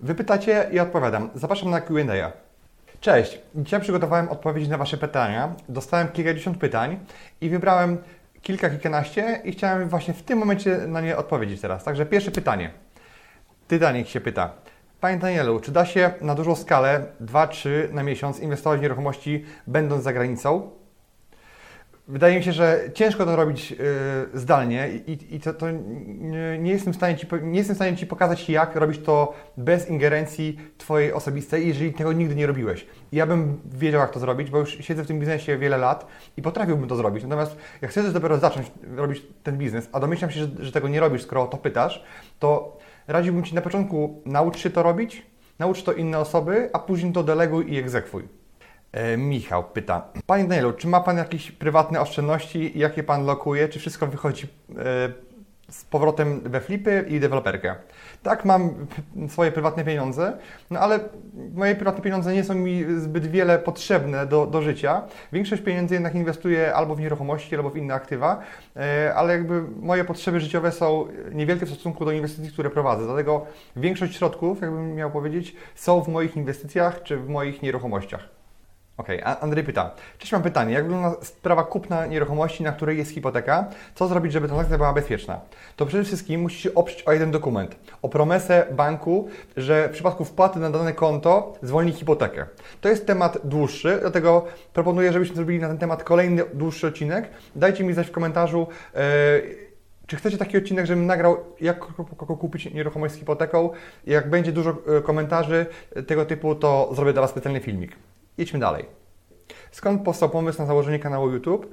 Wy pytacie i odpowiadam. Zapraszam na Q&A. Cześć. Dzisiaj przygotowałem odpowiedzi na Wasze pytania. Dostałem kilkadziesiąt pytań i wybrałem kilka, kilkanaście i chciałem właśnie w tym momencie na nie odpowiedzieć teraz. Także pierwsze pytanie. Tytanik się pyta. Panie Danielu, czy da się na dużą skalę, 2-3 na miesiąc, inwestować w nieruchomości będąc za granicą? Wydaje mi się, że ciężko to robić yy, zdalnie i, i to, to nie, nie, jestem w stanie ci, nie jestem w stanie Ci pokazać, jak robić to bez ingerencji Twojej osobistej, jeżeli tego nigdy nie robiłeś. Ja bym wiedział, jak to zrobić, bo już siedzę w tym biznesie wiele lat i potrafiłbym to zrobić. Natomiast jak chcesz dopiero zacząć robić ten biznes, a domyślam się, że, że tego nie robisz, skoro o to pytasz, to radziłbym Ci na początku naucz się to robić, naucz to inne osoby, a później to deleguj i egzekwuj. E, Michał pyta, Panie Danielu, czy ma Pan jakieś prywatne oszczędności, jakie Pan lokuje, czy wszystko wychodzi e, z powrotem we flipy i deweloperkę? Tak, mam swoje prywatne pieniądze, no ale moje prywatne pieniądze nie są mi zbyt wiele potrzebne do, do życia. Większość pieniędzy jednak inwestuję albo w nieruchomości, albo w inne aktywa, e, ale jakby moje potrzeby życiowe są niewielkie w stosunku do inwestycji, które prowadzę. Dlatego większość środków, jakbym miał powiedzieć, są w moich inwestycjach czy w moich nieruchomościach. Okej, okay. Andrzej pyta. Cześć, mam pytanie. Jak wygląda sprawa kupna nieruchomości, na której jest hipoteka? Co zrobić, żeby transakcja była bezpieczna? To przede wszystkim musisz się oprzeć o jeden dokument. O promesę banku, że w przypadku wpłaty na dane konto zwolni hipotekę. To jest temat dłuższy, dlatego proponuję, żebyśmy zrobili na ten temat kolejny dłuższy odcinek. Dajcie mi znać w komentarzu, yy, czy chcecie taki odcinek, żebym nagrał, jak kupić nieruchomość z hipoteką? Jak będzie dużo e, komentarzy tego typu, to zrobię dla Was specjalny filmik. Jedźmy dalej. Skąd powstał pomysł na założenie kanału YouTube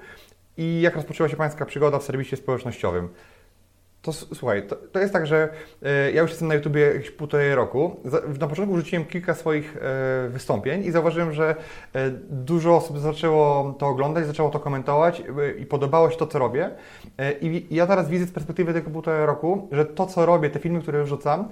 i jak rozpoczęła się Pańska przygoda w serwisie społecznościowym? To słuchaj, to, to, jest tak, że e, ja już jestem na YouTubie jakieś półtorej roku. na początku wrzuciłem kilka swoich e, wystąpień i zauważyłem, że e, dużo osób zaczęło to oglądać, zaczęło to komentować i podobało się to, co robię. I ja teraz widzę z perspektywy tego półtorej roku, że to, co robię, te filmy, które wrzucam,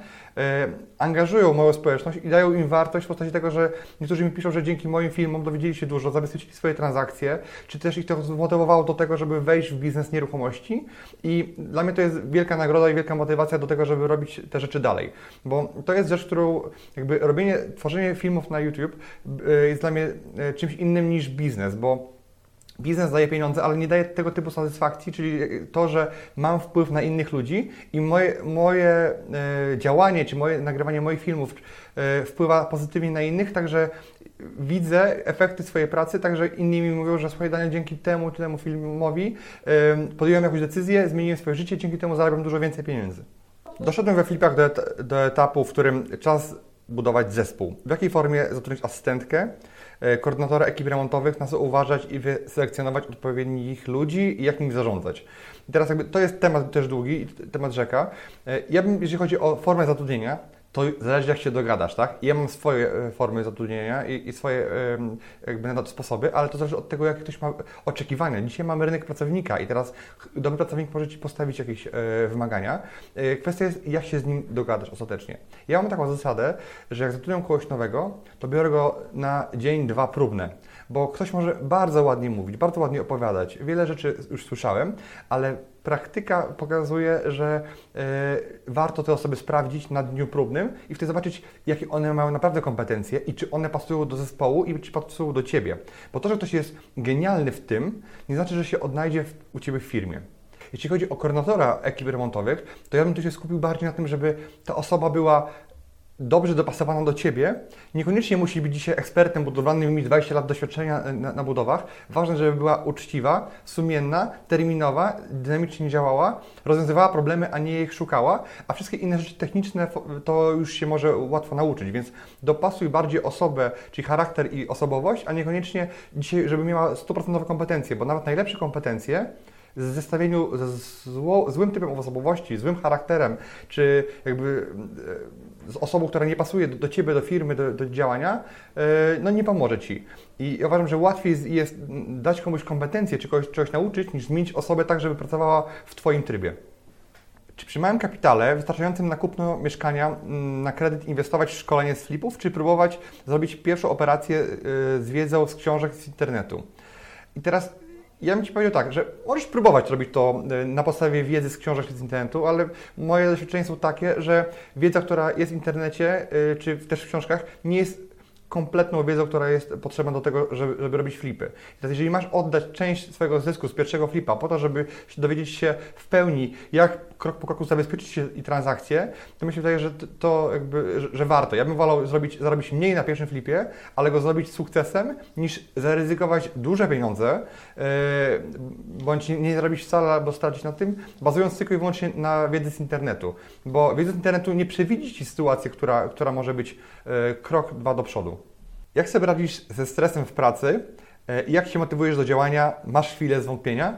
angażują moją społeczność i dają im wartość w postaci tego, że niektórzy mi piszą, że dzięki moim filmom dowiedzieli się dużo, zabezpieczyli swoje transakcje, czy też ich to zmotywowało do tego, żeby wejść w biznes nieruchomości. I dla mnie to jest wielka wielka nagroda i wielka motywacja do tego, żeby robić te rzeczy dalej. Bo to jest rzecz, którą jakby robienie, tworzenie filmów na YouTube y, jest dla mnie y, czymś innym niż biznes, bo biznes daje pieniądze, ale nie daje tego typu satysfakcji, czyli to, że mam wpływ na innych ludzi i moje, moje e, działanie, czy moje nagrywanie moich filmów e, wpływa pozytywnie na innych, także widzę efekty swojej pracy, także inni mi mówią, że słuchaj Daniel, dzięki temu, temu filmowi podjąłem jakąś decyzję, zmieniłem swoje życie, dzięki temu zarabiam dużo więcej pieniędzy. Doszedłem we flipach do, et do etapu, w którym czas budować zespół. W jakiej formie zatrudnić asystentkę, e, koordynatora ekip remontowych, na co uważać i wyselekcjonować odpowiednich ludzi i jak nimi zarządzać. I teraz jakby to jest temat też długi, temat rzeka. E, ja bym, jeżeli chodzi o formę zatrudnienia, to zależy jak się dogadasz, tak? Ja mam swoje e, formy zatrudnienia i, i swoje jakby na to sposoby, ale to zależy od tego, jakie ktoś ma oczekiwania. Dzisiaj mamy rynek pracownika i teraz dobry pracownik może Ci postawić jakieś e, wymagania. E, kwestia jest, jak się z nim dogadasz ostatecznie. Ja mam taką zasadę, że jak zatrudniam kogoś nowego, to biorę go na dzień, dwa próbne bo ktoś może bardzo ładnie mówić, bardzo ładnie opowiadać. Wiele rzeczy już słyszałem, ale praktyka pokazuje, że y, warto te osoby sprawdzić na dniu próbnym i wtedy zobaczyć, jakie one mają naprawdę kompetencje i czy one pasują do zespołu i czy pasują do Ciebie. Bo to, że ktoś jest genialny w tym, nie znaczy, że się odnajdzie u Ciebie w firmie. Jeśli chodzi o koordynatora ekip remontowych, to ja bym tu się skupił bardziej na tym, żeby ta osoba była dobrze dopasowana do Ciebie. Niekoniecznie musi być dzisiaj ekspertem budowlanym, mieć 20 lat doświadczenia na, na, budowach. Ważne, żeby była uczciwa, sumienna, terminowa, dynamicznie działała, rozwiązywała problemy, a nie ich szukała, a wszystkie inne rzeczy techniczne to już się może łatwo nauczyć, więc dopasuj bardziej osobę, czyli charakter i osobowość, a niekoniecznie dzisiaj, żeby miała 100% kompetencje, bo nawet najlepsze kompetencje w zestawieniu ze zło, złym typem osobowości, złym charakterem, czy jakby e, z osobą, która nie pasuje do, do Ciebie, do firmy, do, do działania, e, no nie pomoże Ci. I uważam, że łatwiej jest dać komuś kompetencje, czy kogoś czegoś nauczyć, niż zmienić osobę tak, żeby pracowała w Twoim trybie. Czy przy małym kapitale, wystarczającym na kupno mieszkania, mm, na kredyt inwestować w szkolenie z flipów, czy próbować zrobić pierwszą operację y, z wiedzą z książek z internetu? I teraz ja bym Ci powiedział tak, że możesz próbować robić to y, na podstawie wiedzy z książek z internetu, ale moje doświadczenia są takie, że wiedza, która jest w internecie, y, czy też w książkach, nie jest kompletną wiedzą, która jest potrzebna do tego, żeby, żeby robić flipy. Teraz jeżeli masz oddać część swojego zysku z pierwszego flipa po to, żeby dowiedzieć się w pełni, jak krok po kroku zabezpieczyć się i transakcje, to myślę, że to jakby, że, że warto. Ja bym wolał zrobić, zarobić mniej na pierwszym flipie, ale go zrobić sukcesem, niż zaryzykować duże pieniądze, yy, bądź nie, zarobić wcale albo stracić na tym, bazując tylko i wyłącznie na wiedzy z internetu. Bo wiedza z internetu nie przewidzi Ci która, która może być yy, krok, dwa do przodu. Jak sobie radzisz ze stresem w pracy e, i jak się motywujesz do działania? Masz chwilę zwątpienia?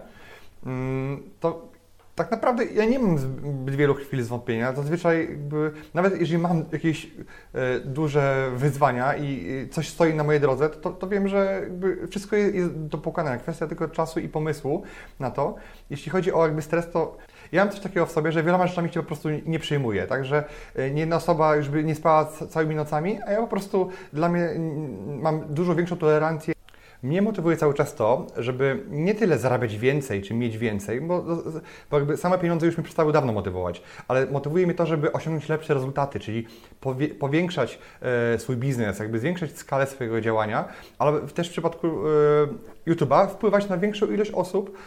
Mm, to tak naprawdę ja nie mam zbyt wielu chwil zwątpienia. Zazwyczaj, jakby, nawet jeżeli mam jakieś e, duże wyzwania i coś stoi na mojej drodze, to, to wiem, że wszystko jest, jest do pokonania. Kwestia tylko czasu i pomysłu na to. Jeśli chodzi o jakby stres, to ja mam coś takiego w sobie, że wieloma rzeczami się po prostu nie przyjmuję. Także e, nie jedna osoba już by nie spała całymi nocami, a ja po prostu dla mnie mam dużo większą tolerancję mnie motywuje cały czas to, żeby nie tyle zarabiać więcej, czy mieć więcej, bo, bo jakby same pieniądze już mnie przestały dawno motywować, ale motywuje mnie to, żeby osiągnąć lepsze rezultaty, czyli powie, powiększać e, swój biznes, jakby zwiększać skalę swojego działania, ale też w przypadku e, YouTube'a wpływać na większą ilość osób.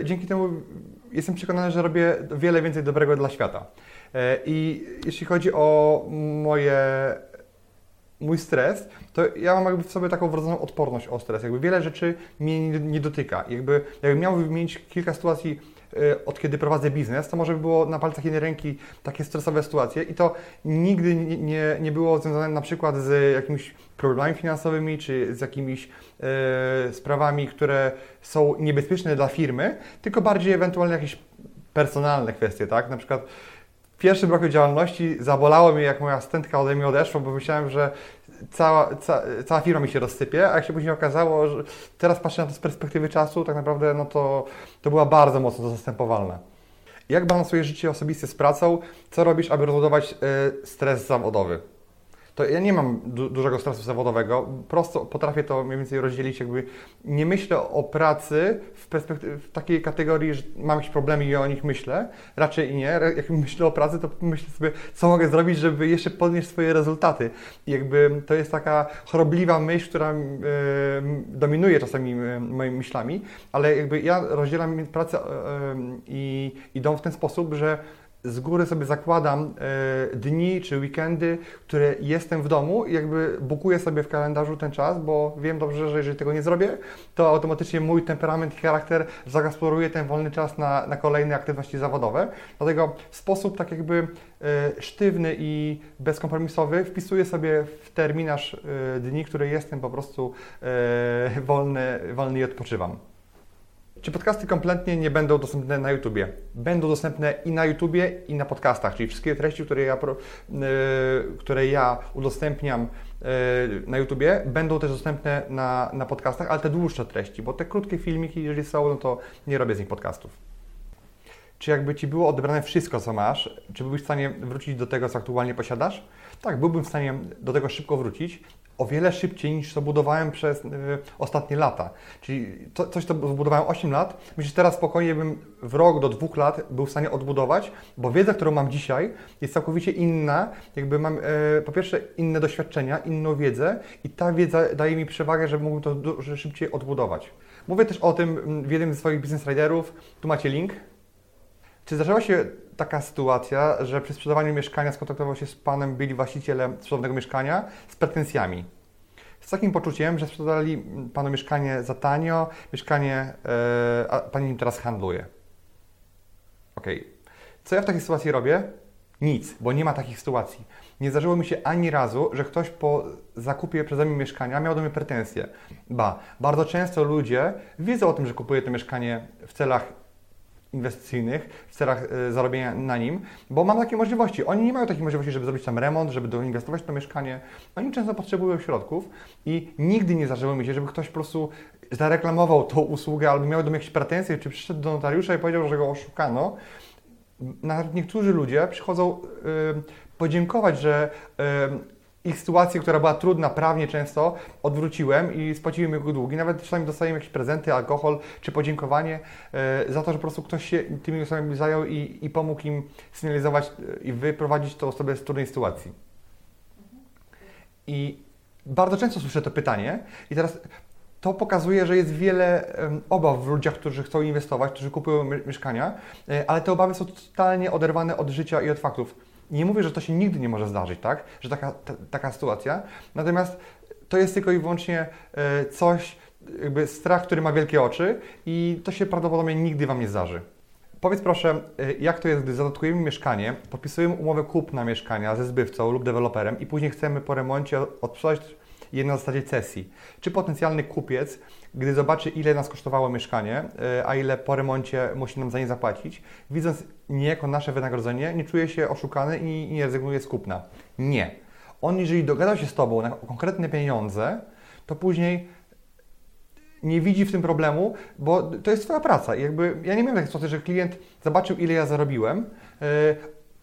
E, dzięki temu jestem przekonany, że robię wiele więcej dobrego dla świata. E, I jeśli chodzi o moje mój stres, to ja mam jakby w sobie taką wrodzoną odporność o stres. Jakby wiele rzeczy mnie nie, nie dotyka. Jakby, jakbym miał wymienić kilka sytuacji, y, od kiedy prowadzę biznes, to może by było na palcach jednej ręki takie stresowe sytuacje i to nigdy nie, nie, nie było związane na przykład z jakimiś problemami finansowymi, czy z jakimiś y, sprawami, które są niebezpieczne dla firmy, tylko bardziej ewentualnie jakieś personalne kwestie, tak? Na przykład pierwszym roku działalności zabolało mnie, jak moja asystentka ode mnie odeszła, bo myślałem, że cała, ca, cała firma mi się rozsypie, a jak się później okazało, że teraz patrzę na to z perspektywy czasu, tak naprawdę no to, to była bardzo mocno zastępowalna. Jak balansujesz życie osobiste z pracą? Co robisz, aby rozładować y, stres zawodowy? To ja nie mam du dużego stresu zawodowego. Prosto potrafię to mniej więcej rozdzielić, jakby nie myślę o pracy w, w takiej kategorii, że mam jakieś problemy i o nich myślę. Raczej nie. Jak myślę o pracy, to myślę sobie, co mogę zrobić, żeby jeszcze podnieść swoje rezultaty. I jakby to jest taka chorobliwa myśl, która yy, dominuje czasami yy, moimi myślami, ale jakby ja rozdzielam pracę yy, i, i dom w ten sposób, że z góry sobie zakładam e, dni czy weekendy, które jestem w domu i jakby bukuję sobie w kalendarzu ten czas, bo wiem dobrze, że jeżeli tego nie zrobię, to automatycznie mój temperament i charakter zagospodaruje ten wolny czas na, na kolejne aktywności zawodowe. Dlatego w sposób tak jakby e, sztywny i bezkompromisowy wpisuję sobie w terminarz e, dni, które jestem po prostu wolny, wolny i odpoczywam. Czy podcasty kompletnie nie będą dostępne na YouTubie? Będą dostępne i na YouTubie, i na podcastach, czyli wszystkie treści, które ja, yy, które ja udostępniam yy, na YouTubie, będą też dostępne na, na podcastach, ale te dłuższe treści, bo te krótkie filmiki, jeżeli są, no to nie robię z nich podcastów. Czy jakby Ci było odebrane wszystko, co masz, czy byłbyś w stanie wrócić do tego, co aktualnie posiadasz? Tak, byłbym w stanie do tego szybko wrócić, o wiele szybciej niż to budowałem przez y, ostatnie lata. Czyli to, coś, co zbudowałem 8 lat, myślę, że teraz spokojnie bym w rok do dwóch lat był w stanie odbudować, bo wiedza, którą mam dzisiaj jest całkowicie inna. Jakby mam y, po pierwsze inne doświadczenia, inną wiedzę i ta wiedza daje mi przewagę, że mógłbym to dużo szybciej odbudować. Mówię też o tym mm, w jednym ze swoich business riderów. Tu macie link. Czy zdarzyła się taka sytuacja, że przy sprzedawaniu mieszkania skontaktował się z panem, byli właścicielem sprzedawnego mieszkania z pretensjami? Z takim poczuciem, że sprzedali panu mieszkanie za tanio, mieszkanie, yy, a pani nim teraz handluje. Ok. Co ja w takiej sytuacji robię? Nic, bo nie ma takich sytuacji. Nie zdarzyło mi się ani razu, że ktoś po zakupie przeze mnie mieszkania miał do mnie pretensje. Ba, bardzo często ludzie wiedzą o tym, że kupuję to mieszkanie w celach inwestycyjnych w celach e, zarobienia na nim, bo mam takie możliwości. Oni nie mają takich możliwości, żeby zrobić tam remont, żeby doinwestować w to mieszkanie. Oni często potrzebują środków i nigdy nie zdarzyło mi się, żeby ktoś po prostu zareklamował tą usługę albo miał do mnie jakieś pretensje, czy przyszedł do notariusza i powiedział, że go oszukano. Nawet niektórzy ludzie przychodzą yy, podziękować, że yy, ich sytuację, która była trudna prawnie często, odwróciłem i spłaciłem jego długi. Nawet czasami dostajemy jakieś prezenty, alkohol czy podziękowanie e, za to, że po prostu ktoś się tymi osobami zajął i, i pomógł im sygnalizować e, i wyprowadzić tą osobę z trudnej sytuacji. I bardzo często słyszę to pytanie i teraz to pokazuje, że jest wiele obaw w ludziach, którzy chcą inwestować, którzy kupują mieszkania, e, ale te obawy są totalnie oderwane od życia i od faktów nie mówię, że to się nigdy nie może zdarzyć, tak? Że taka, ta, taka sytuacja. Natomiast to jest tylko i wyłącznie e, coś, jakby strach, który ma wielkie oczy i to się prawdopodobnie nigdy Wam nie zdarzy. Powiedz proszę, e, jak to jest, gdy zadatkujemy mieszkanie, podpisujemy umowę kupna mieszkania ze zbywcą lub deweloperem i później chcemy po remoncie odsprzedać je na zasadzie cesji. Czy potencjalny kupiec, gdy zobaczy, ile nas kosztowało mieszkanie, e, a ile po remoncie musi nam za nie zapłacić, widząc niejako nasze wynagrodzenie, nie czuje się oszukany i nie rezygnuje z kupna. Nie. On, jeżeli dogadał się z Tobą na konkretne pieniądze, to później nie widzi w tym problemu, bo to jest Twoja praca. Jakby ja nie miałem takiej sytuacji, że klient zobaczył, ile ja zarobiłem, e,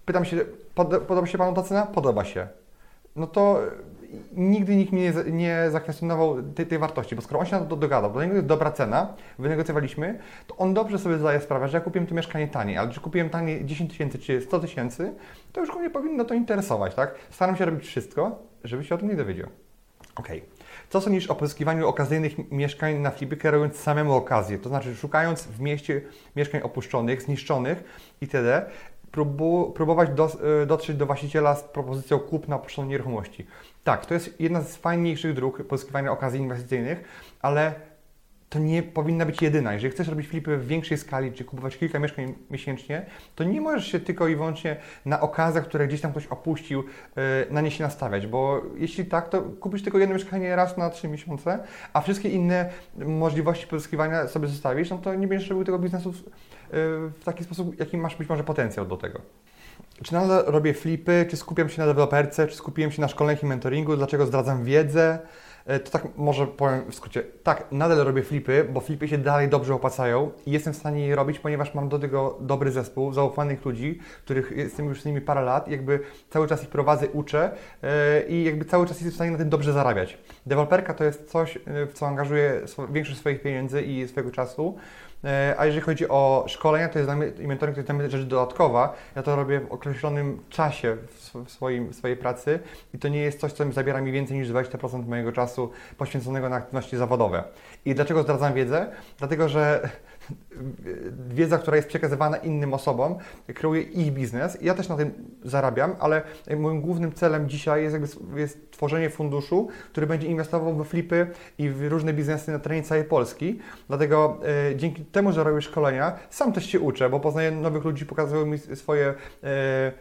pytam się, podoba się Panu ta cena? Podoba się. No to nigdy nikt mnie nie, nie zakwestionował tej, tej, wartości, bo skoro on się na to dogadał, do niego jest dobra cena, wynegocjowaliśmy, to on dobrze sobie zdaje sprawę, że ja kupiłem to mieszkanie taniej, ale czy kupiłem taniej 10 tysięcy czy 100 tysięcy, to już go nie powinno to interesować, tak? Staram się robić wszystko, żeby się o tym nie dowiedział. Ok. Co sądzisz o pozyskiwaniu okazyjnych mieszkań na flipy, kierując samemu okazję? To znaczy szukając w mieście mieszkań opuszczonych, zniszczonych itd., próbować do, e, dotrzeć do właściciela z propozycją kupna opuszczonej nieruchomości. Tak, to jest jedna z fajniejszych dróg pozyskiwania okazji inwestycyjnych, ale to nie powinna być jedyna. Jeżeli chcesz robić flipy w większej skali, czy kupować kilka mieszkań miesięcznie, to nie możesz się tylko i wyłącznie na okazjach, które gdzieś tam ktoś opuścił, e, na nie się nastawiać, bo jeśli tak, to kupisz tylko jedno mieszkanie raz na trzy miesiące, a wszystkie inne możliwości pozyskiwania sobie zostawisz, no to nie będziesz robił tego biznesu w, e, taki sposób, jaki masz być może potencjał do tego. Czy nadal robię flipy, czy skupiam się na deweloperce, czy skupiłem się na szkoleniach i mentoringu, dlaczego zdradzam wiedzę, to tak może powiem w skrócie. Tak, nadal robię flipy, bo flipy się dalej dobrze opłacają i jestem w stanie je robić, ponieważ mam do tego dobry zespół, zaufanych ludzi, których jestem już z nimi parę lat, jakby cały czas ich prowadzę, uczę e, i jakby cały czas jestem w stanie na tym dobrze zarabiać. Deweloperka to jest coś, e, w co angażuję większość swoich pieniędzy i swojego czasu. E, a jeżeli chodzi o szkolenia, to jest dla mnie i mentoring to jest dla mnie rzecz dodatkowa. Ja to robię w określonym czasie w, swoim, w swojej pracy i to nie jest coś, co mi zabiera mi więcej niż 20% mojego czasu poświęconego na aktywności zawodowe. I dlaczego zdradzam wiedzę? Dlatego, że wiedza, która jest przekazywana innym osobom, kreuje ich biznes. Ja też na tym zarabiam, ale moim głównym celem dzisiaj jest, jakby, jest tworzenie funduszu, który będzie inwestował we flipy i w różne biznesy na terenie całej Polski. Dlatego e, dzięki temu, że robię szkolenia, sam też się uczę, bo poznaję nowych ludzi, pokazują mi swoje e,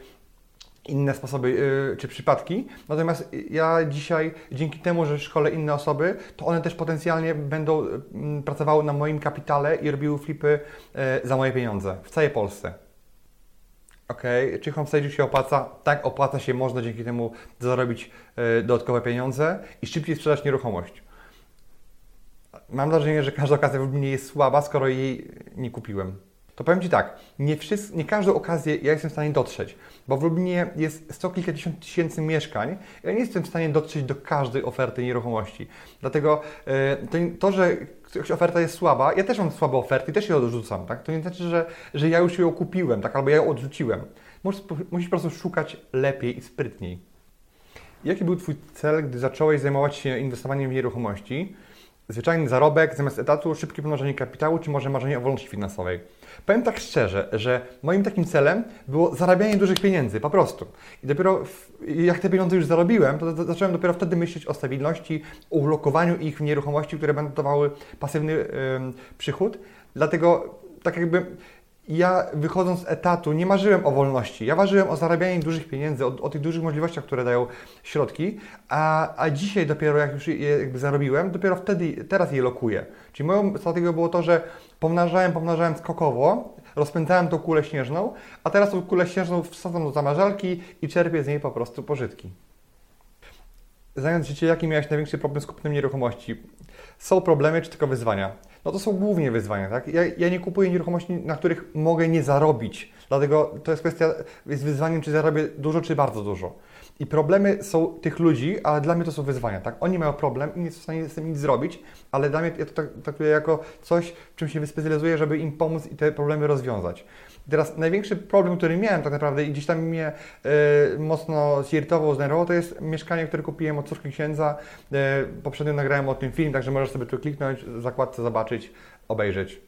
inne sposoby yy, czy przypadki. Natomiast ja dzisiaj, dzięki temu, że szkole inne osoby, to one też potencjalnie będą yy, pracowały na moim kapitale i robiły flipy yy, za moje pieniądze w całej Polsce. Ok, czy homestaging się opłaca? Tak, opłaca się, można dzięki temu zarobić dodatkowe pieniądze i szybciej sprzedać nieruchomość. Mam wrażenie, że każda okazja w Lublinie jest słaba, skoro jej nie kupiłem to powiem Ci tak, nie, wszyscy, nie każdą okazję ja jestem w stanie dotrzeć, bo w Lublinie jest sto kilkadziesiąt tysięcy mieszkań ja nie jestem w stanie dotrzeć do każdej oferty nieruchomości. Dlatego e, to, że oferta jest słaba, ja też mam słabe oferty, też je odrzucam, tak? To nie znaczy, że, że ja już ją kupiłem, tak? Albo ja ją odrzuciłem. Musisz, musisz po prostu szukać lepiej i sprytniej. Jaki był Twój cel, gdy zacząłeś zajmować się inwestowaniem w nieruchomości? Zwyczajny zarobek zamiast etatu, szybkie pomnożenie kapitału, czy może marzenie o wolności finansowej? Powiem tak szczerze, że moim takim celem było zarabianie dużych pieniędzy, po prostu. I dopiero w, jak te pieniądze już zarobiłem, to zacząłem dopiero wtedy myśleć o stabilności, o ulokowaniu ich w nieruchomości, które będą dawały pasywny yy, przychód. Dlatego tak jakby ja wychodząc z etatu nie marzyłem o wolności. Ja marzyłem o zarabianiu dużych pieniędzy, o, o tych dużych możliwościach, które dają środki, a, a dzisiaj dopiero jak już je jakby zarobiłem, dopiero wtedy, teraz je lokuję. Czyli moją strategią było to, że pomnażałem, pomnażałem skokowo, rozpędzałem tą kulę śnieżną, a teraz tą kulę śnieżną wsadzam do zamrażalki i czerpię z niej po prostu pożytki. Zając życie, jaki miałeś największy problem z kupnem nieruchomości? Są problemy czy tylko wyzwania? No to są głównie wyzwania, tak? Ja, ja nie kupuję nieruchomości, na których mogę nie zarobić. Dlatego to jest kwestia, jest wyzwaniem, czy zarobię dużo, czy bardzo dużo. I problemy są tych ludzi, ale dla mnie to są wyzwania, tak? Oni mają problem i nie są w stanie z tym nic zrobić, ale dla mnie ja to traktuję jako coś, w czym się wyspecjalizuję, żeby im pomóc i te problemy rozwiązać. Teraz największy problem, który miałem tak naprawdę i gdzieś tam mnie y, mocno zirytował, zdenerwował, to jest mieszkanie, które kupiłem od córki księdza. Y, poprzednio nagrałem o tym film, także możesz sobie tu kliknąć, zakładce zobaczyć, obejrzeć.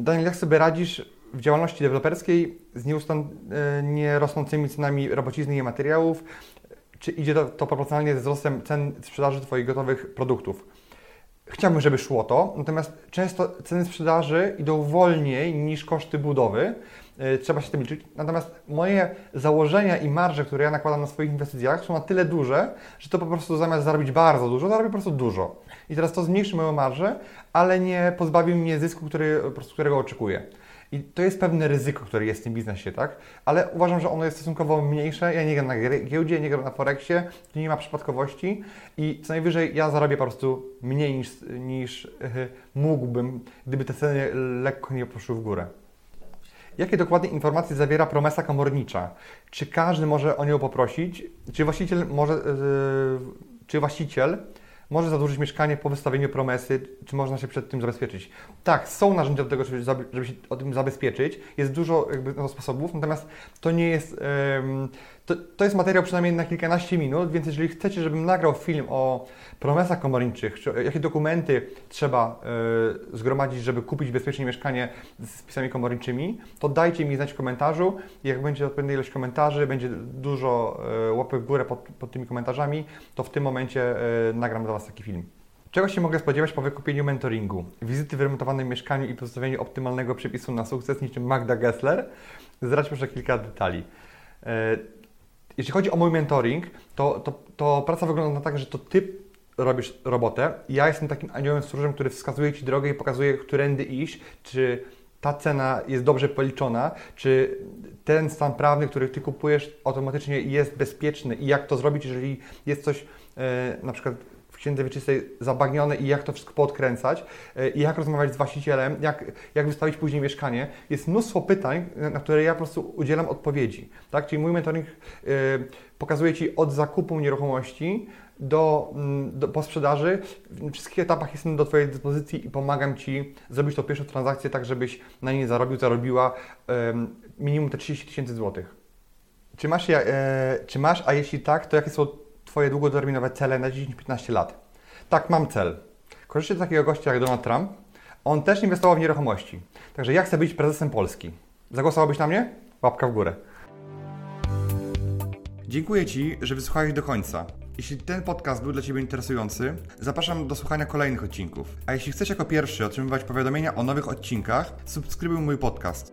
Daniel, jak sobie radzisz w działalności deweloperskiej z nieustannie rosnącymi cenami robocizny i materiałów? Czy idzie to, to proporcjonalnie ze wzrostem cen sprzedaży Twoich gotowych produktów? Chciałbym, żeby szło to, natomiast często ceny sprzedaży idą wolniej niż koszty budowy. Yy, trzeba się tym liczyć. Natomiast moje założenia i marże, które ja nakładam na swoich inwestycjach, są na tyle duże, że to po prostu zamiast zarobić bardzo dużo, zarobię po prostu dużo. I teraz to zmniejszy moją marżę, ale nie pozbawi mnie zysku, który, po prostu, którego oczekuję. I to jest pewne ryzyko, które jest w tym biznesie, tak? Ale uważam, że ono jest stosunkowo mniejsze. Ja nie gram na giełdzie, nie gram na Forexie, tu nie ma przypadkowości i co najwyżej ja zarobię po prostu mniej niż, niż yy, mógłbym, gdyby te ceny lekko nie poszły w górę. Jakie dokładnie informacje zawiera promesa komornicza? Czy każdy może o nią poprosić? Czy właściciel może, yy, czy właściciel może zadłużyć mieszkanie po wystawieniu promesy, czy można się przed tym zabezpieczyć. Tak, są narzędzia do tego, żeby, się o tym zabezpieczyć. Jest dużo jakby, no, sposobów, natomiast to nie jest. Um, to, to jest materiał przynajmniej na kilkanaście minut, więc jeżeli chcecie, żebym nagrał film o promesach komorniczych, czy jakie dokumenty trzeba y, zgromadzić, żeby kupić bezpiecznie mieszkanie z pisami komorniczymi, to dajcie mi znać w komentarzu. Jak będzie odpowiednia ilość komentarzy, będzie dużo y, łapek w górę pod, pod, tymi komentarzami, to w tym momencie y, nagram dla Was taki film. Czego się mogę spodziewać po wykupieniu mentoringu? Wizyty w remontowanym mieszkaniu i pozostawieniu optymalnego przepisu na sukces niczym Magda Gessler? Zdradź proszę kilka detali. Jeśli chodzi o mój mentoring, to, to, to praca wygląda tak, że to Ty robisz robotę. Ja jestem takim aniołem stróżem, który wskazuje Ci drogę i pokazuje, którędy iść, czy ta cena jest dobrze policzona, czy ten stan prawny, który Ty kupujesz, automatycznie jest bezpieczny i jak to zrobić, jeżeli jest coś e, na przykład księdze wieczystej zabagnione i jak to wszystko podkręcać, e, i jak rozmawiać z właścicielem, jak, jak wystawić później mieszkanie. Jest mnóstwo pytań, na które ja po prostu udzielam odpowiedzi. Tak? Czyli mój mentoring y, pokazuje Ci od zakupu nieruchomości do, mm, do, po sprzedaży. W wszystkich etapach jestem do Twojej dyspozycji i pomagam Ci zrobić tą pierwszą transakcję tak, żebyś na niej zarobił, zarobiła minimum te 30 tysięcy złotych. Czy masz, e, czy masz, a jeśli tak, to jakie są Twoje długoterminowe cele na 10-15 lat? Tak, mam cel. Korzystaj z takiego gościa jak Donald Trump. On też inwestował w nieruchomości. Także jak chcę być prezesem Polski? Zagłosowałbyś na mnie? Łapka w górę. Dziękuję Ci, że wysłuchałeś do końca. Jeśli ten podcast był dla Ciebie interesujący, zapraszam do słuchania kolejnych odcinków. A jeśli chcesz jako pierwszy otrzymywać powiadomienia o nowych odcinkach, subskrybuj mój podcast.